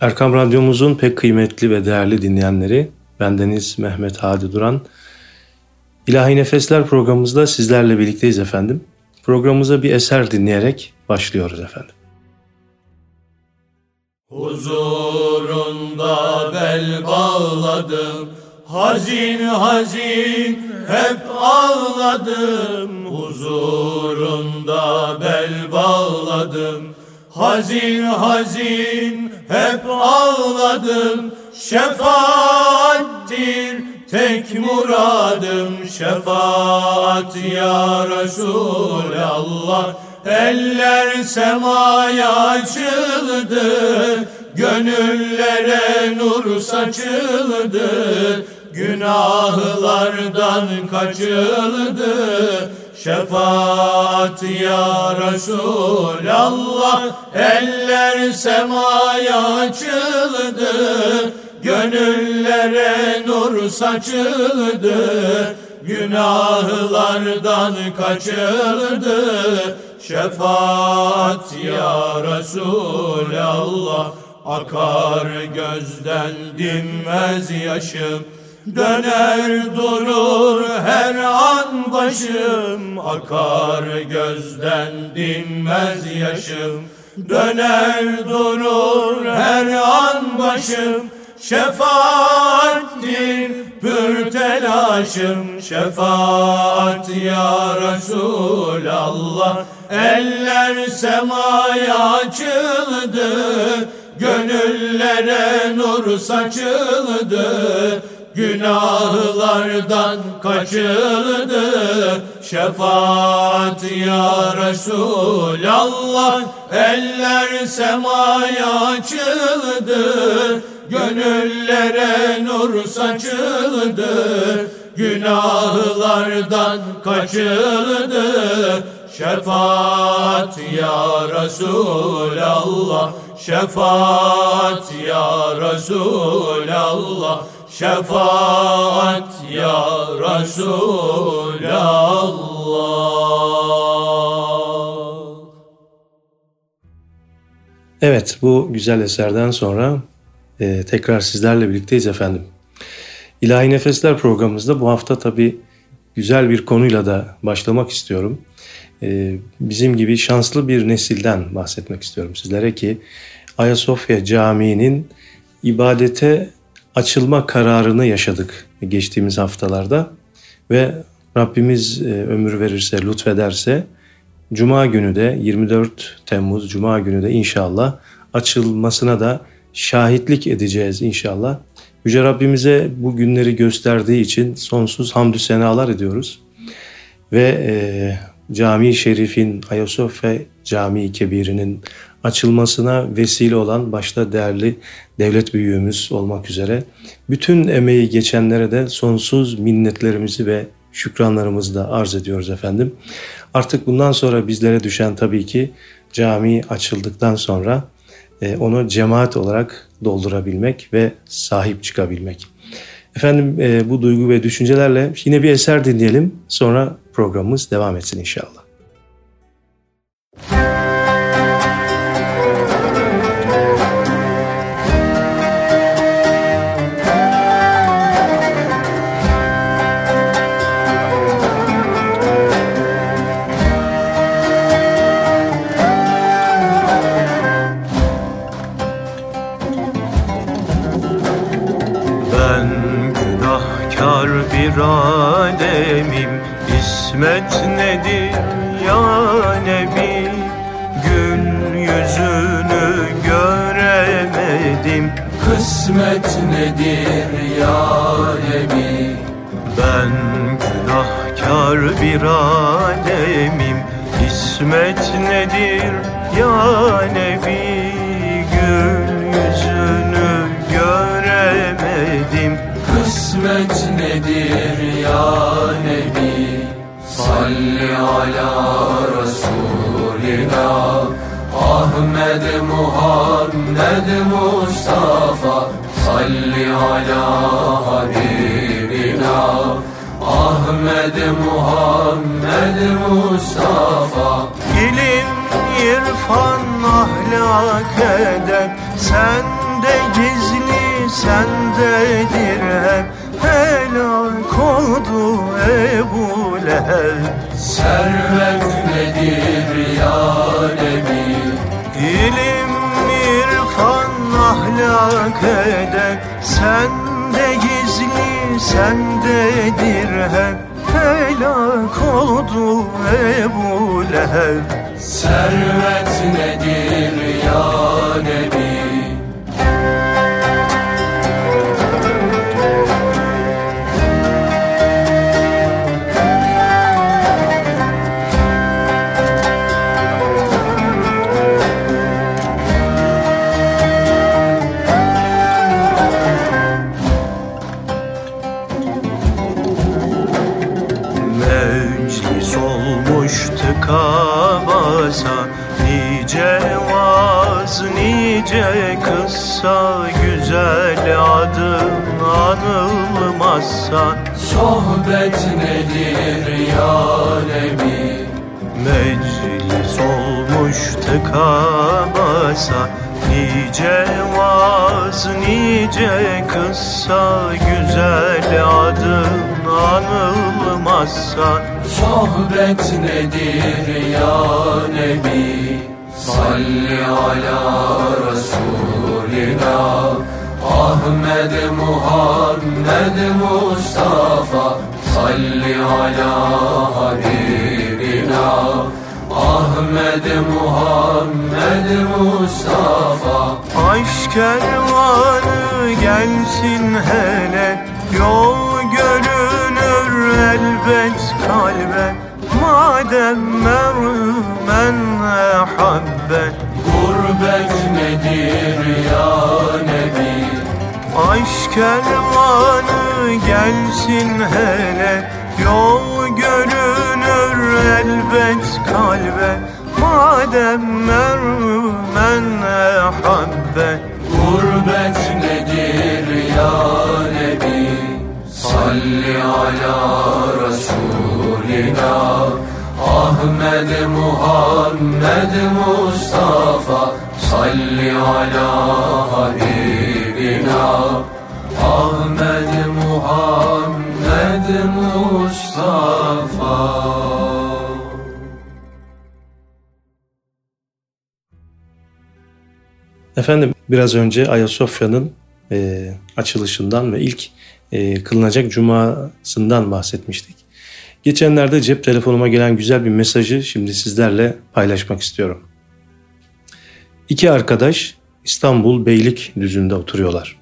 Erkam Radyomuzun pek kıymetli ve değerli dinleyenleri, bendeniz Mehmet Hadi Duran. İlahi Nefesler programımızda sizlerle birlikteyiz efendim. Programımıza bir eser dinleyerek başlıyoruz efendim. Huzurunda bel bağladım, hazin hazin hep ağladım. Huzurunda bel bağladım, hazin hazin hep ağladım. Şefaattir tek muradım. Şefaat ya Resulallah. Eller semaya açıldı Gönüllere nur saçıldı. Günahlardan kaçıldı Şefaat ya Resulallah Eller semaya açıldı Gönüllere nur saçıldı Günahlardan kaçıldı. Şefaat ya Resulallah Akar gözden dinmez yaşım Döner durur her an başım Akar gözden dinmez yaşım. Döner durur her an başım Şefaattir pür telaşım. Şefaat ya Resulallah Eller semaya açıldı Gönüllere nur saçıldı Günahlardan kaçıldı Şefaat ya Resulallah Eller semaya açıldı. Gönüllere nur saçıldı. Günahlardan kaçıldı Şefaat ya Resulallah Şefaat ya Resulallah Şefaat ya Resulallah Evet bu güzel eserden sonra e, tekrar sizlerle birlikteyiz efendim. İlahi Nefesler programımızda bu hafta tabii güzel bir konuyla da başlamak istiyorum. E, bizim gibi şanslı bir nesilden bahsetmek istiyorum sizlere ki Ayasofya Camii'nin ibadete açılma kararını yaşadık geçtiğimiz haftalarda ve Rabbimiz e, ömür verirse, lütfederse Cuma günü de 24 Temmuz Cuma günü de inşallah açılmasına da şahitlik edeceğiz inşallah. Yüce Rabbimize bu günleri gösterdiği için sonsuz hamdü senalar ediyoruz. Ve e, Cami-i Şerif'in, Ayasofya Camii Kebiri'nin açılmasına vesile olan başta değerli devlet büyüğümüz olmak üzere bütün emeği geçenlere de sonsuz minnetlerimizi ve şükranlarımızı da arz ediyoruz efendim. Artık bundan sonra bizlere düşen tabii ki cami açıldıktan sonra e, onu cemaat olarak doldurabilmek ve sahip çıkabilmek. Efendim e, bu duygu ve düşüncelerle yine bir eser dinleyelim. Sonra programımız devam etsin inşallah. Kısmet nedir ya Nebi Ben günahkar bir ademim İsmet nedir ya Nebi Gül yüzünü göremedim. Kısmet nedir ya Nebi Salli ala Ahmed Muhammed Mustafa Salli ala Habibina. Ahmed Muhammed Mustafa. İlim, irfan, ahlak, edep Sende gizli sendedir hep Helak oldu Ebu Leheb. Servet nedir ya Nebi İlim, irfan, ahlak eder. Sende gizli, sendedir hep Helak oldu Ebu Leheb. Servet nedir ya Nebi Sohbet nedir ya Nebi Meclis olmuş tıka basa Nice vaz, nice kıssa Güzel adın anılmazsa. Sohbet nedir ya Nebi Salli ala Resulina Ahmed Muhammed Mustafa Salli ala Habibina Ahmed Muhammed Mustafa. Aşk kervanı gelsin hele Yol görünür elbet kalbe. Madem mermen habbet. Gurbet nedir ya Nebi Aşk kervanı gelsin hele Yol görünür elbet kalbe. Madem mermen habbet Gurbet nedir ya Nebi? Salli ala Resulina Ahmed Muhammed Mustafa Salli ala Habibina Ahmed Muhammed Mustafa Efendim biraz önce Ayasofya'nın e, açılışından ve ilk e, kılınacak cumasından bahsetmiştik. Geçenlerde cep telefonuma gelen güzel bir mesajı şimdi sizlerle paylaşmak istiyorum. İki arkadaş İstanbul Beylikdüzü'nde oturuyorlar.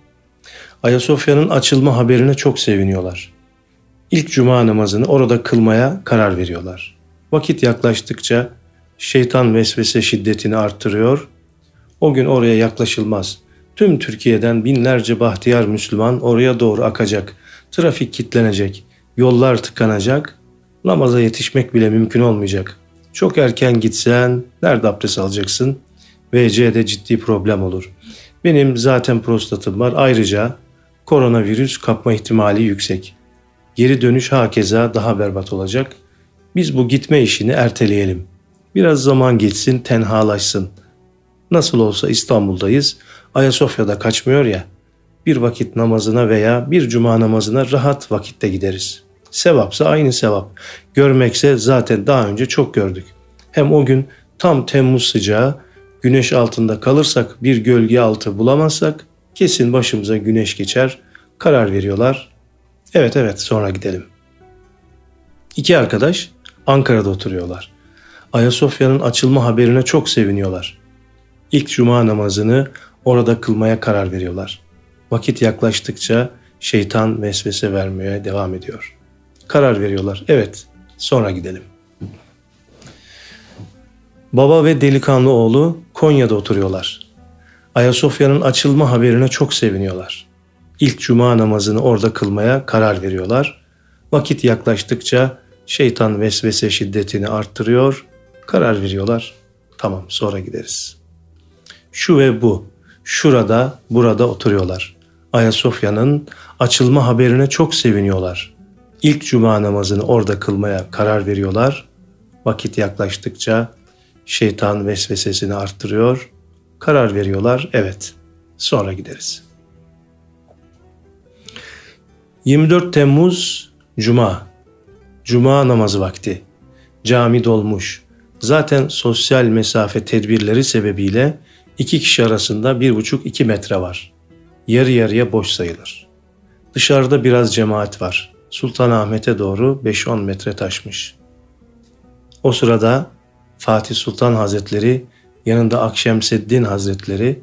Ayasofya'nın açılma haberine çok seviniyorlar. İlk cuma namazını orada kılmaya karar veriyorlar. Vakit yaklaştıkça şeytan vesvese şiddetini arttırıyor. O gün oraya yaklaşılmaz. Tüm Türkiye'den binlerce bahtiyar Müslüman oraya doğru akacak. Trafik kitlenecek. Yollar tıkanacak. Namaza yetişmek bile mümkün olmayacak. Çok erken gitsen nerede abdest alacaksın? VC'de ciddi problem olur. Benim zaten prostatım var. Ayrıca koronavirüs kapma ihtimali yüksek. Geri dönüş hakeza daha berbat olacak. Biz bu gitme işini erteleyelim. Biraz zaman geçsin, tenhalaşsın. Nasıl olsa İstanbul'dayız. Ayasofya'da kaçmıyor ya. Bir vakit namazına veya bir cuma namazına rahat vakitte gideriz. Sevapsa aynı sevap. Görmekse zaten daha önce çok gördük. Hem o gün tam Temmuz sıcağı, güneş altında kalırsak bir gölge altı bulamazsak kesin başımıza güneş geçer. Karar veriyorlar. Evet evet sonra gidelim. İki arkadaş Ankara'da oturuyorlar. Ayasofya'nın açılma haberine çok seviniyorlar. İlk cuma namazını orada kılmaya karar veriyorlar. Vakit yaklaştıkça şeytan vesvese vermeye devam ediyor. Karar veriyorlar. Evet, sonra gidelim. Baba ve delikanlı oğlu Konya'da oturuyorlar. Ayasofya'nın açılma haberine çok seviniyorlar. İlk cuma namazını orada kılmaya karar veriyorlar. Vakit yaklaştıkça şeytan vesvese şiddetini arttırıyor. Karar veriyorlar. Tamam sonra gideriz. Şu ve bu, şurada, burada oturuyorlar. Ayasofya'nın açılma haberine çok seviniyorlar. İlk cuma namazını orada kılmaya karar veriyorlar. Vakit yaklaştıkça şeytan vesvesesini arttırıyor. Karar veriyorlar. Evet. Sonra gideriz. 24 Temmuz Cuma. Cuma namazı vakti. Cami dolmuş. Zaten sosyal mesafe tedbirleri sebebiyle iki kişi arasında bir buçuk iki metre var. Yarı yarıya boş sayılır. Dışarıda biraz cemaat var. Sultanahmet'e doğru 5-10 metre taşmış. O sırada Fatih Sultan Hazretleri yanında Akşemseddin Hazretleri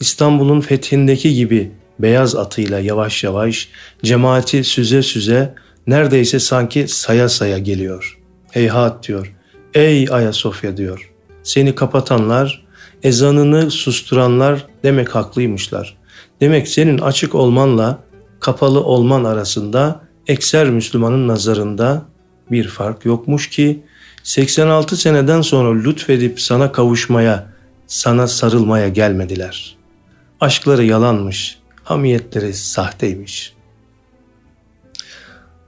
İstanbul'un fethindeki gibi beyaz atıyla yavaş yavaş cemaati süze süze neredeyse sanki saya saya geliyor. Heyhat diyor. Ey Ayasofya diyor. Seni kapatanlar, ezanını susturanlar demek haklıymışlar. Demek senin açık olmanla kapalı olman arasında ekser Müslümanın nazarında bir fark yokmuş ki 86 seneden sonra lütfedip sana kavuşmaya, sana sarılmaya gelmediler. Aşkları yalanmış, hamiyetleri sahteymiş.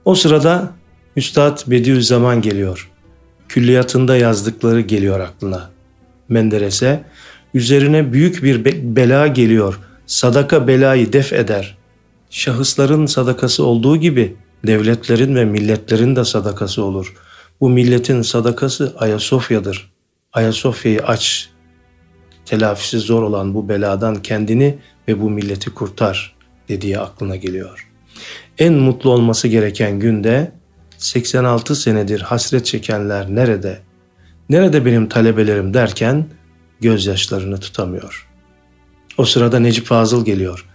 O sırada Üstad Bediüzzaman geliyor. Külliyatında yazdıkları geliyor aklına. Menderes'e üzerine büyük bir bela geliyor. Sadaka belayı def eder. Şahısların sadakası olduğu gibi devletlerin ve milletlerin de sadakası olur. Bu milletin sadakası Ayasofya'dır. Ayasofya'yı aç. Telafisi zor olan bu beladan kendini ve bu milleti kurtar dediği aklına geliyor. En mutlu olması gereken günde 86 senedir hasret çekenler nerede? Nerede benim talebelerim derken gözyaşlarını tutamıyor. O sırada Necip Fazıl geliyor.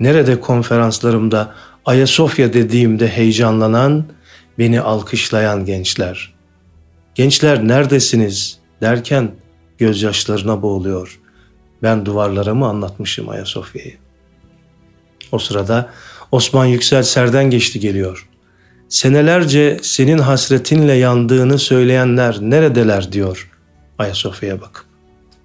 Nerede konferanslarımda Ayasofya dediğimde heyecanlanan, beni alkışlayan gençler. Gençler neredesiniz derken gözyaşlarına boğuluyor. Ben duvarlara mı anlatmışım Ayasofya'yı? O sırada Osman Yüksel serden geçti geliyor. Senelerce senin hasretinle yandığını söyleyenler neredeler diyor Ayasofya'ya bakıp.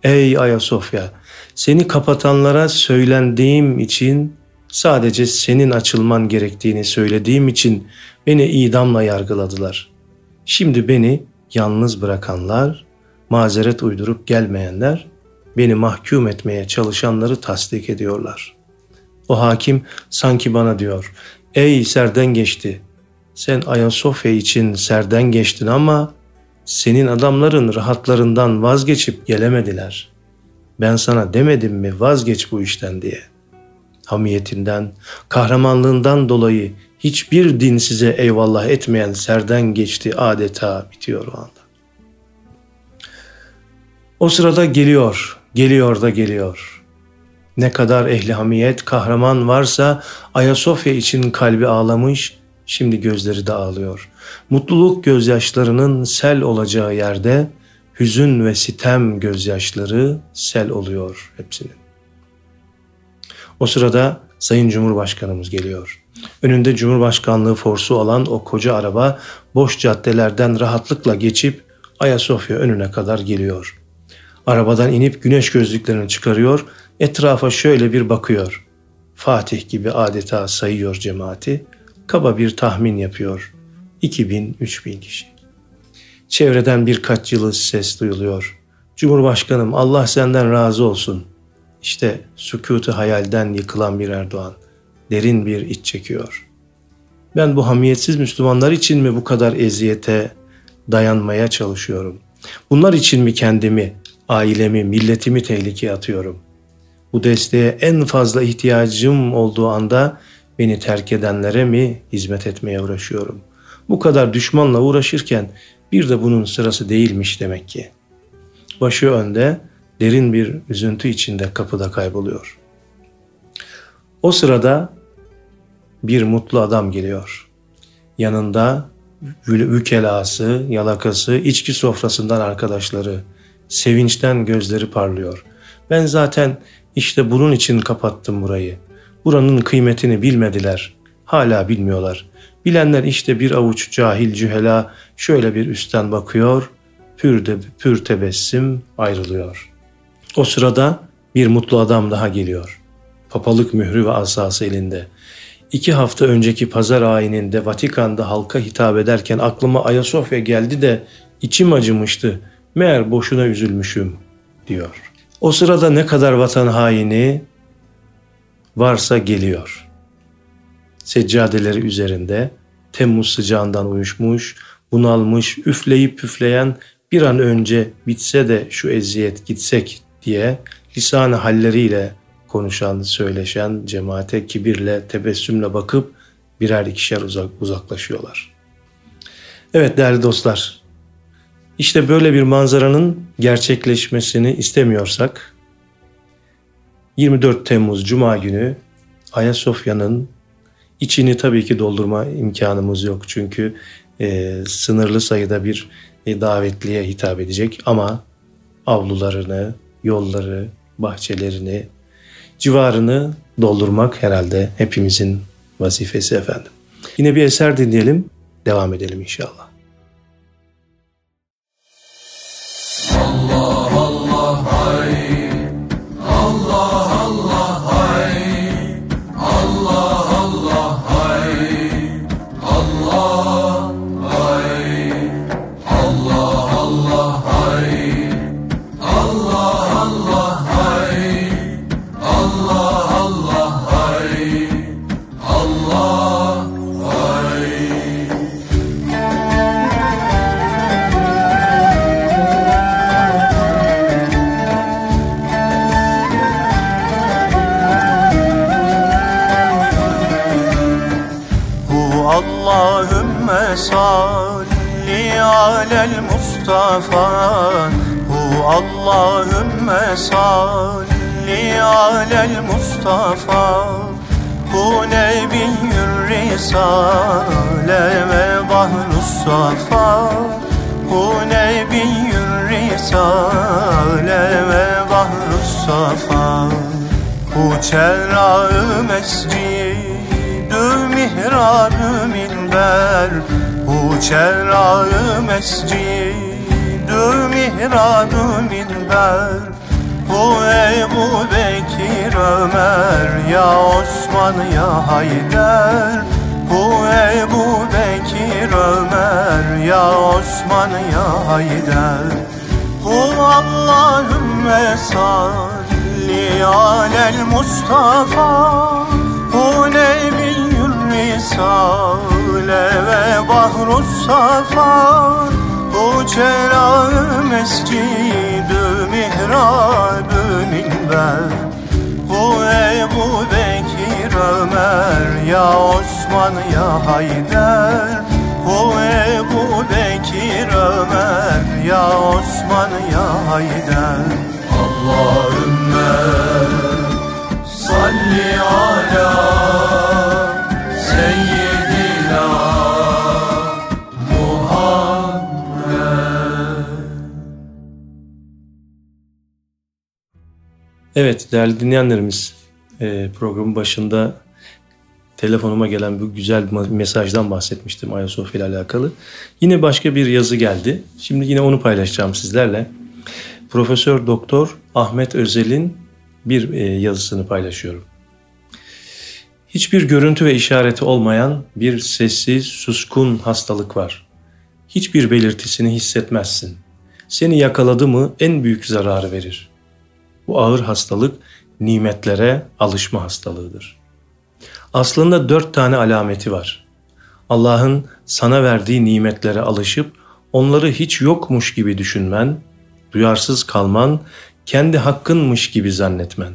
Ey Ayasofya, seni kapatanlara söylendiğim için sadece senin açılman gerektiğini söylediğim için beni idamla yargıladılar. Şimdi beni yalnız bırakanlar, mazeret uydurup gelmeyenler, beni mahkum etmeye çalışanları tasdik ediyorlar. O hakim sanki bana diyor, ey serden geçti, sen Ayasofya için serden geçtin ama senin adamların rahatlarından vazgeçip gelemediler. Ben sana demedim mi vazgeç bu işten diye. Hamiyetinden, kahramanlığından dolayı hiçbir din size eyvallah etmeyen serden geçti adeta bitiyor o anda. O sırada geliyor, geliyor da geliyor. Ne kadar ehli hamiyet, kahraman varsa Ayasofya için kalbi ağlamış, Şimdi gözleri de ağlıyor. Mutluluk gözyaşlarının sel olacağı yerde hüzün ve sitem gözyaşları sel oluyor hepsinin. O sırada Sayın Cumhurbaşkanımız geliyor. Önünde Cumhurbaşkanlığı forsu olan o koca araba boş caddelerden rahatlıkla geçip Ayasofya önüne kadar geliyor. Arabadan inip güneş gözlüklerini çıkarıyor, etrafa şöyle bir bakıyor. Fatih gibi adeta sayıyor cemaati kaba bir tahmin yapıyor. 2000-3000 kişi. Çevreden birkaç yılı ses duyuluyor. Cumhurbaşkanım Allah senden razı olsun. İşte sükutu hayalden yıkılan bir Erdoğan. Derin bir iç çekiyor. Ben bu hamiyetsiz Müslümanlar için mi bu kadar eziyete dayanmaya çalışıyorum? Bunlar için mi kendimi, ailemi, milletimi tehlikeye atıyorum? Bu desteğe en fazla ihtiyacım olduğu anda Beni terk edenlere mi hizmet etmeye uğraşıyorum? Bu kadar düşmanla uğraşırken bir de bunun sırası değilmiş demek ki. Başı önde, derin bir üzüntü içinde kapıda kayboluyor. O sırada bir mutlu adam geliyor. Yanında vükelası, yalakası, içki sofrasından arkadaşları, sevinçten gözleri parlıyor. Ben zaten işte bunun için kapattım burayı. Buranın kıymetini bilmediler. Hala bilmiyorlar. Bilenler işte bir avuç cahil cühela şöyle bir üstten bakıyor, pür, de, pür tebessim ayrılıyor. O sırada bir mutlu adam daha geliyor. Papalık mührü ve asası elinde. İki hafta önceki pazar ayininde Vatikan'da halka hitap ederken aklıma Ayasofya geldi de içim acımıştı. Meğer boşuna üzülmüşüm diyor. O sırada ne kadar vatan haini, varsa geliyor. seccadeleri üzerinde Temmuz sıcağından uyuşmuş, bunalmış, üfleyip püfleyen bir an önce bitse de şu eziyet gitsek diye lisanı halleriyle konuşan, söyleşen cemaate kibirle, tebessümle bakıp birer ikişer uzak, uzaklaşıyorlar. Evet değerli dostlar, işte böyle bir manzaranın gerçekleşmesini istemiyorsak 24 Temmuz Cuma günü Ayasofya'nın içini tabii ki doldurma imkanımız yok. Çünkü e, sınırlı sayıda bir e, davetliye hitap edecek ama avlularını, yolları, bahçelerini, civarını doldurmak herhalde hepimizin vazifesi efendim. Yine bir eser dinleyelim, devam edelim inşallah. Salli alel Mustafa Hu nebiyyür risale ve bahrus safa Hu nebiyyür risale ve bahrus safa Hu çerrağı mescidü mihrabü minber. Hu çerrağı mescidü Dü mihrabı minber. Bu Ebu Bekir Ömer Ya Osman ya Hayder Bu Ebu Bekir Ömer Ya Osman ya Hayder Bu Allahümme salli alel Mustafa. Bu Nebiyyül Risale ve Bahrus Safa. Bu çelağı mescidü minber Bu Ebu Bekir Ömer ya Osman ya Hayder Bu Ebu Bekir Ömer ya Osman ya Hayder Allahümme salli ala Evet değerli dinleyenlerimiz e, programın başında telefonuma gelen bu güzel mesajdan bahsetmiştim Ayasofya ile alakalı. Yine başka bir yazı geldi. Şimdi yine onu paylaşacağım sizlerle. Profesör Doktor Ahmet Özel'in bir e, yazısını paylaşıyorum. Hiçbir görüntü ve işareti olmayan bir sessiz, suskun hastalık var. Hiçbir belirtisini hissetmezsin. Seni yakaladı mı en büyük zararı verir. Bu ağır hastalık nimetlere alışma hastalığıdır. Aslında dört tane alameti var. Allah'ın sana verdiği nimetlere alışıp onları hiç yokmuş gibi düşünmen, duyarsız kalman, kendi hakkınmış gibi zannetmen.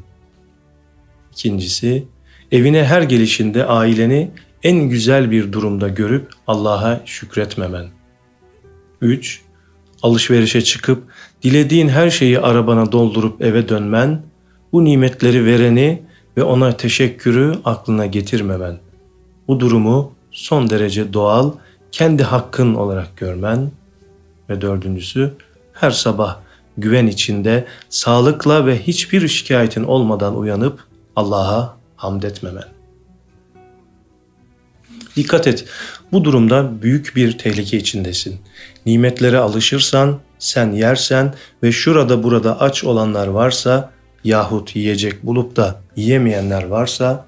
İkincisi, evine her gelişinde aileni en güzel bir durumda görüp Allah'a şükretmemen. 3 alışverişe çıkıp dilediğin her şeyi arabana doldurup eve dönmen, bu nimetleri vereni ve ona teşekkürü aklına getirmemen. Bu durumu son derece doğal, kendi hakkın olarak görmen ve dördüncüsü her sabah güven içinde sağlıkla ve hiçbir şikayetin olmadan uyanıp Allah'a hamd etmemen. Dikkat et, bu durumda büyük bir tehlike içindesin. Nimetlere alışırsan, sen yersen ve şurada burada aç olanlar varsa yahut yiyecek bulup da yiyemeyenler varsa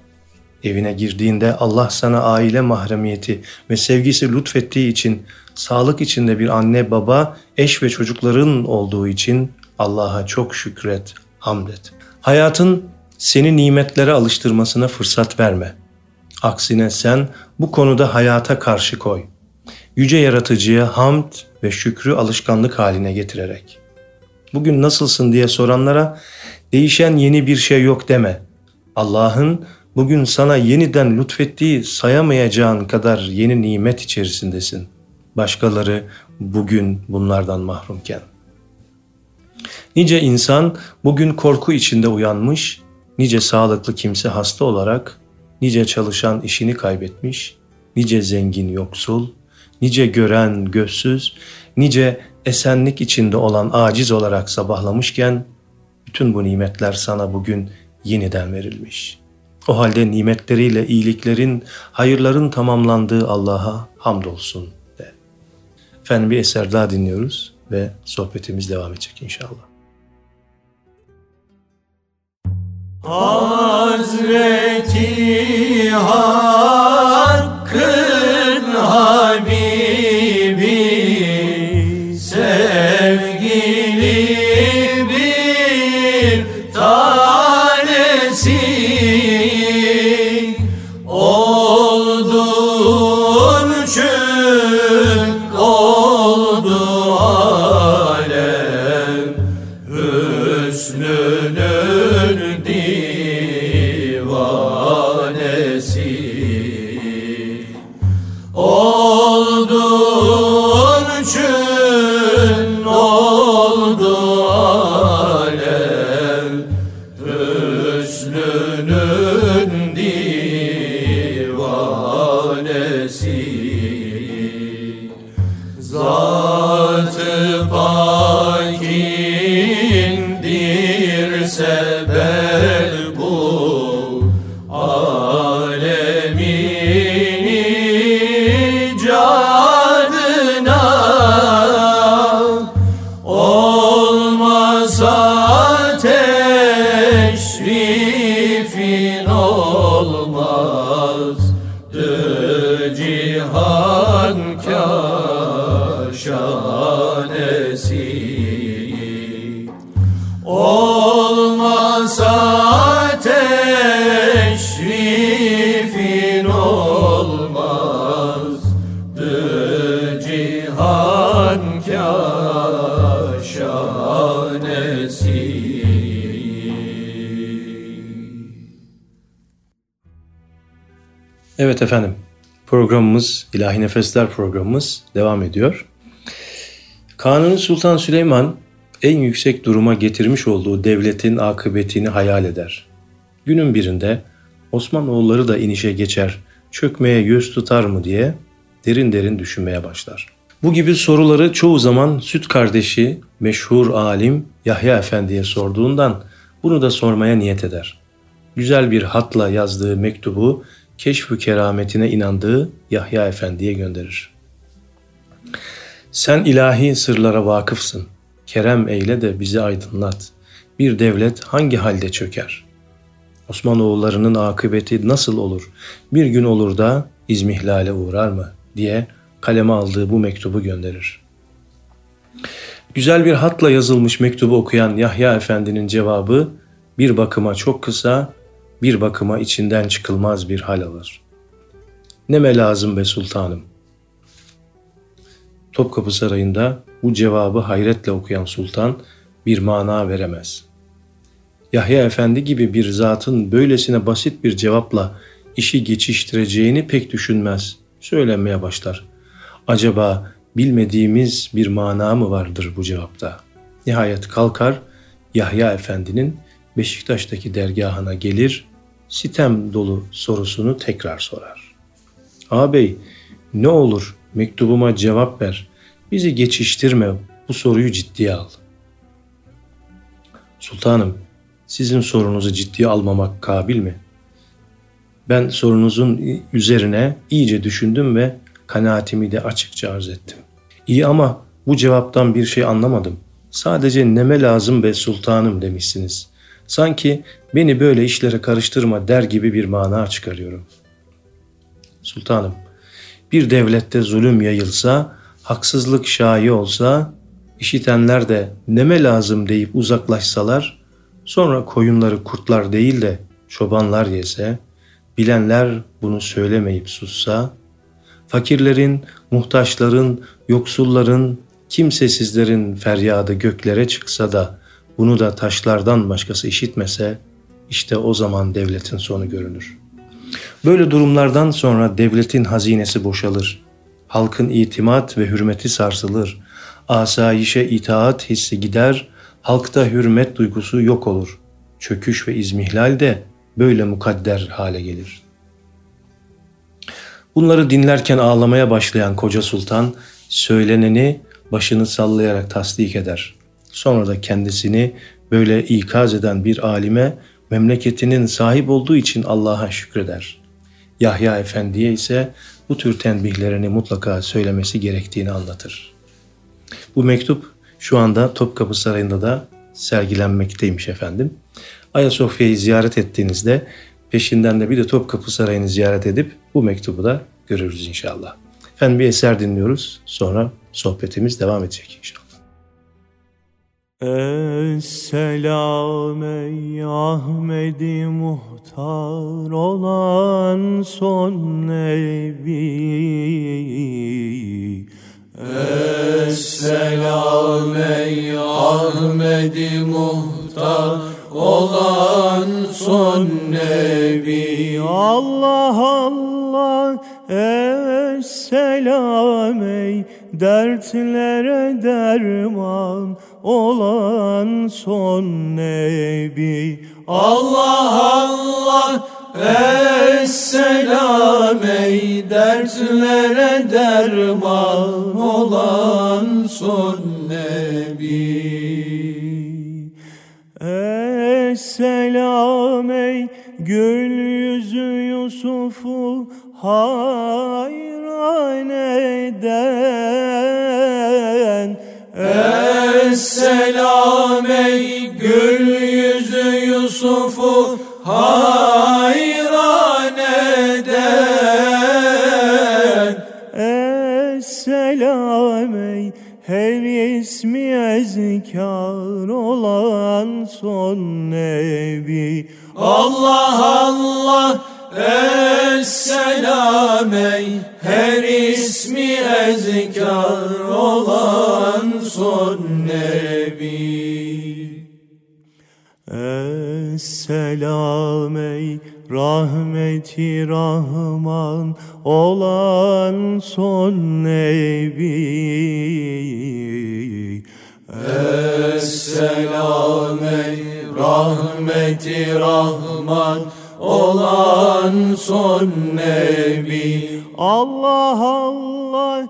evine girdiğinde Allah sana aile mahremiyeti ve sevgisi lütfettiği için sağlık içinde bir anne baba, eş ve çocukların olduğu için Allah'a çok şükret, hamd et. Hayatın seni nimetlere alıştırmasına fırsat verme. Aksine sen bu konuda hayata karşı koy. Yüce yaratıcıya hamd ve şükrü alışkanlık haline getirerek. Bugün nasılsın diye soranlara değişen yeni bir şey yok deme. Allah'ın bugün sana yeniden lütfettiği sayamayacağın kadar yeni nimet içerisindesin. Başkaları bugün bunlardan mahrumken. Nice insan bugün korku içinde uyanmış, nice sağlıklı kimse hasta olarak, nice çalışan işini kaybetmiş, nice zengin yoksul, nice gören gözsüz, nice esenlik içinde olan aciz olarak sabahlamışken, bütün bu nimetler sana bugün yeniden verilmiş. O halde nimetleriyle iyiliklerin, hayırların tamamlandığı Allah'a hamdolsun de. Efendim bir eser daha dinliyoruz ve sohbetimiz devam edecek inşallah. Hazreti Hakk'ın Habibi Zal Efendim, programımız, İlahi Nefesler programımız devam ediyor. Kanuni Sultan Süleyman en yüksek duruma getirmiş olduğu devletin akıbetini hayal eder. Günün birinde Osmanoğulları da inişe geçer, çökmeye yüz tutar mı diye derin derin düşünmeye başlar. Bu gibi soruları çoğu zaman süt kardeşi meşhur alim Yahya Efendi'ye sorduğundan bunu da sormaya niyet eder. Güzel bir hatla yazdığı mektubu keşfü kerametine inandığı Yahya Efendi'ye gönderir. Sen ilahi sırlara vakıfsın. Kerem eyle de bizi aydınlat. Bir devlet hangi halde çöker? Osmanoğullarının akıbeti nasıl olur? Bir gün olur da izmihlale uğrar mı? diye kaleme aldığı bu mektubu gönderir. Güzel bir hatla yazılmış mektubu okuyan Yahya Efendi'nin cevabı bir bakıma çok kısa, bir bakıma içinden çıkılmaz bir hal alır. Neme lazım be sultanım? Topkapı Sarayı'nda bu cevabı hayretle okuyan sultan bir mana veremez. Yahya Efendi gibi bir zatın böylesine basit bir cevapla işi geçiştireceğini pek düşünmez. Söylenmeye başlar. Acaba bilmediğimiz bir mana mı vardır bu cevapta? Nihayet kalkar Yahya Efendi'nin Beşiktaş'taki dergahına gelir, sitem dolu sorusunu tekrar sorar. Ağabey ne olur mektubuma cevap ver, bizi geçiştirme, bu soruyu ciddiye al. Sultanım, sizin sorunuzu ciddiye almamak kabil mi? Ben sorunuzun üzerine iyice düşündüm ve kanaatimi de açıkça arz ettim. İyi ama bu cevaptan bir şey anlamadım. Sadece neme lazım be sultanım demişsiniz. Sanki beni böyle işlere karıştırma der gibi bir mana çıkarıyorum. Sultanım, bir devlette zulüm yayılsa, haksızlık şayi olsa, işitenler de neme lazım deyip uzaklaşsalar, sonra koyunları kurtlar değil de çobanlar yese, bilenler bunu söylemeyip sussa, fakirlerin, muhtaçların, yoksulların, kimsesizlerin feryadı göklere çıksa da bunu da taşlardan başkası işitmese, işte o zaman devletin sonu görünür. Böyle durumlardan sonra devletin hazinesi boşalır. Halkın itimat ve hürmeti sarsılır. Asayişe itaat hissi gider, halkta hürmet duygusu yok olur. Çöküş ve izmihlal de böyle mukadder hale gelir. Bunları dinlerken ağlamaya başlayan koca sultan söyleneni başını sallayarak tasdik eder. Sonra da kendisini böyle ikaz eden bir alime memleketinin sahip olduğu için Allah'a şükreder. Yahya Efendi'ye ise bu tür tenbihlerini mutlaka söylemesi gerektiğini anlatır. Bu mektup şu anda Topkapı Sarayı'nda da sergilenmekteymiş efendim. Ayasofya'yı ziyaret ettiğinizde peşinden de bir de Topkapı Sarayı'nı ziyaret edip bu mektubu da görürüz inşallah. Efendim bir eser dinliyoruz. Sonra sohbetimiz devam edecek inşallah. Esselam ey Ahmedi muhtar olan son nebi. Esselam ey Ahmedi muhtar olan son nebi. Allah Allah Esselam ey dertlere derman olan son nebi. Allah Allah Esselam ey dertlere derman olan son nebi. Esselam ey gül yüzü Yusuf'u hayran eden. Esselam ey gül yüzü Yusuf'u hayran eden. Esselam ey her ismi ezkar olan son nebi. Allah Allah Esselam ey her ismi ezkar olan son nebi. Esselam ey rahmeti rahman olan son nebi. Esselam ey rahmeti rahman olan son nebi. Allah Allah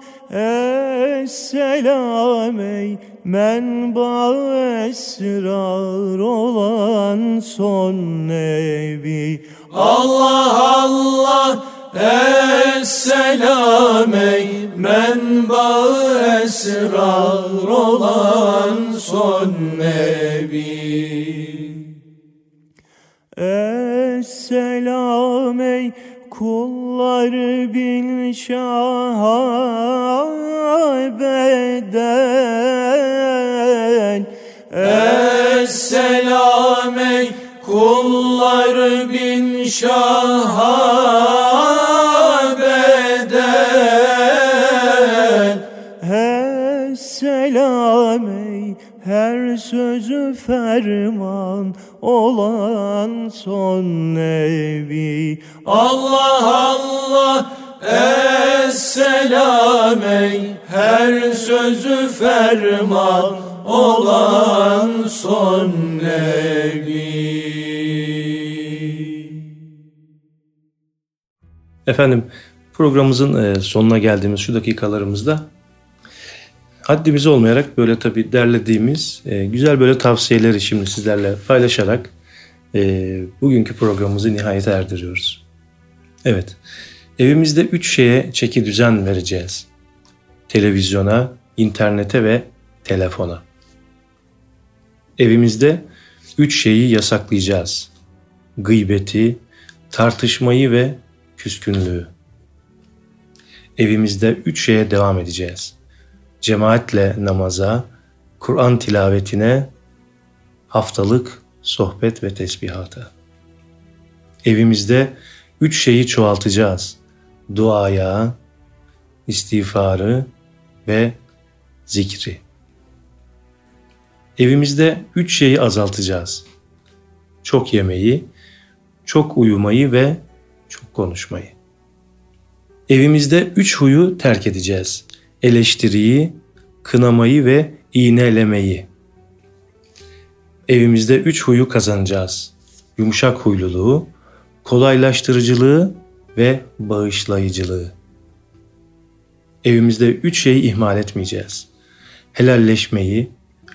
Esselam ey menba esrar olan son nebi. Allah Allah Esselam ey menba esrar olan son nebi Esselam ey kulları bin şah beden Esselam ey kullar bin şaha bedel Esselam ey her sözü ferman olan son nebi Allah Allah Esselam ey. Her sözü ferman olan son nebi Efendim programımızın e, sonuna geldiğimiz şu dakikalarımızda haddimiz olmayarak böyle tabii derlediğimiz e, güzel böyle tavsiyeleri şimdi sizlerle paylaşarak e, bugünkü programımızı nihayete erdiriyoruz. Evet, evimizde üç şeye çeki düzen vereceğiz. Televizyona, internete ve telefona. Evimizde üç şeyi yasaklayacağız. Gıybeti, tartışmayı ve küskünlüğü. Evimizde üç şeye devam edeceğiz. Cemaatle namaza, Kur'an tilavetine, haftalık sohbet ve tesbihata. Evimizde üç şeyi çoğaltacağız. Duaya, istiğfarı ve zikri. Evimizde üç şeyi azaltacağız. Çok yemeyi, çok uyumayı ve çok konuşmayı. Evimizde üç huyu terk edeceğiz. Eleştiriyi, kınamayı ve iğnelemeyi. Evimizde üç huyu kazanacağız. Yumuşak huyluluğu, kolaylaştırıcılığı ve bağışlayıcılığı. Evimizde üç şeyi ihmal etmeyeceğiz. Helalleşmeyi,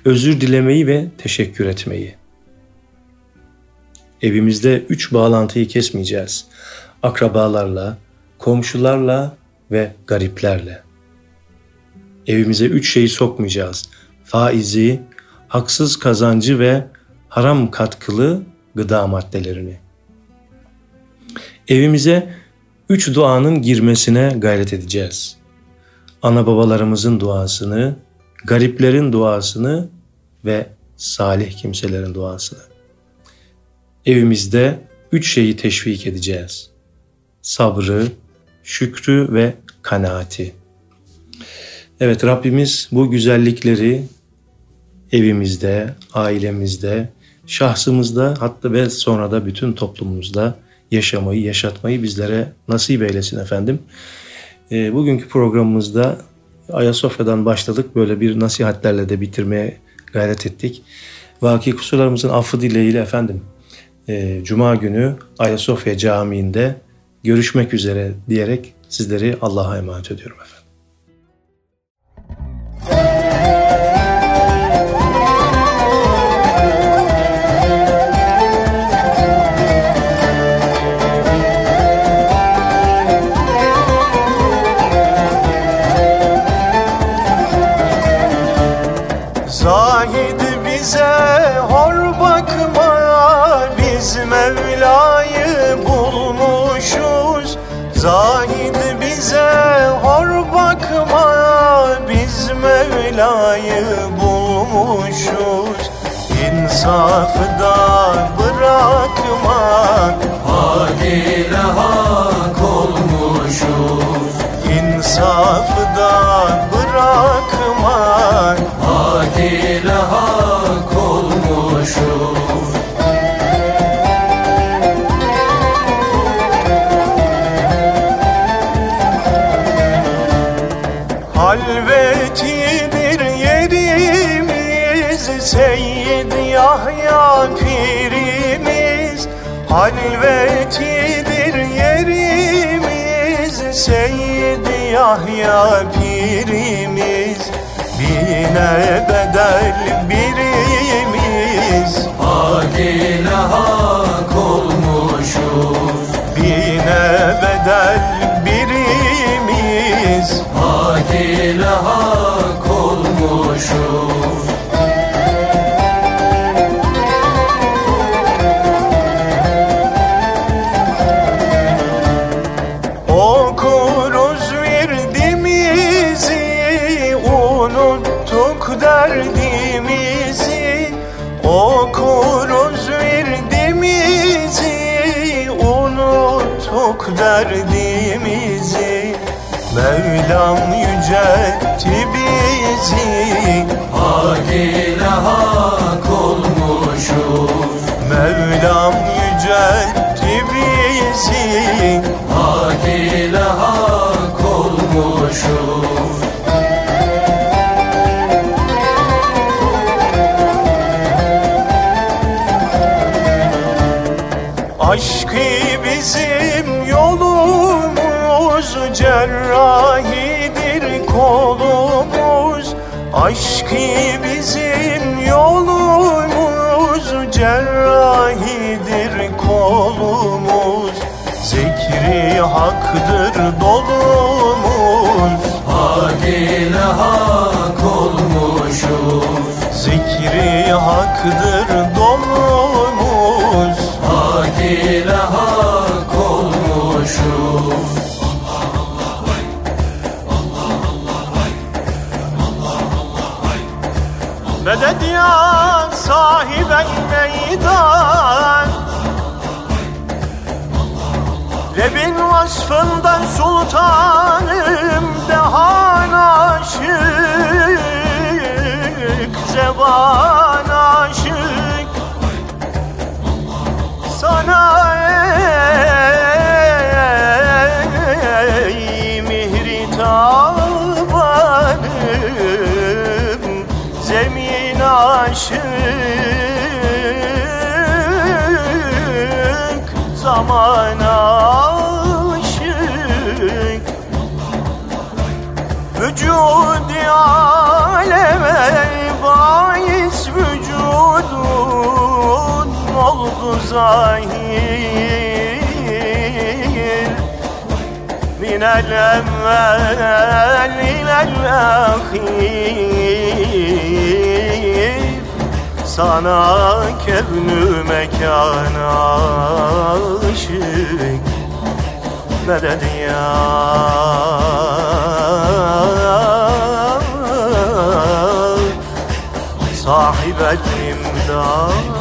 özür dilemeyi ve teşekkür etmeyi. Evimizde üç bağlantıyı kesmeyeceğiz. Akrabalarla, komşularla ve gariplerle. Evimize üç şeyi sokmayacağız. Faizi, haksız kazancı ve haram katkılı gıda maddelerini. Evimize üç duanın girmesine gayret edeceğiz. Ana babalarımızın duasını, gariplerin duasını ve salih kimselerin duasını. Evimizde üç şeyi teşvik edeceğiz. Sabrı, şükrü ve kanaati. Evet Rabbimiz bu güzellikleri evimizde, ailemizde, şahsımızda hatta ve sonra da bütün toplumumuzda yaşamayı, yaşatmayı bizlere nasip eylesin efendim. E, bugünkü programımızda Ayasofya'dan başladık. Böyle bir nasihatlerle de bitirmeye gayret ettik. Vaki kusurlarımızın affı dileğiyle efendim. E, Cuma günü Ayasofya Camii'nde görüşmek üzere diyerek sizleri Allah'a emanet ediyorum efendim. İnsafı bırakmak. Hak ile hak olmuşuz İnsafı Yahya pirimiz Bine bedel birimiz. Hak ile hak olmuşuz? Bine bedel birimiz. Hak ile hak Zikri haktır dolumuz. Hak ile hak olmuşuz. Zikri haktır dolumuz. Hak ile hak olmuşuz. Medet ya sahiben meydan Cebin vasfından sultanım dehan aşık Zeban aşık. Sana ey mihri tabanım Zemin aşık Zaman aşık. Vücudi aleme bahis vücudun oldu zahir. Minel evvel ilel ahir sana kevnü mekan aşık. Medet ya? Sahibet imdad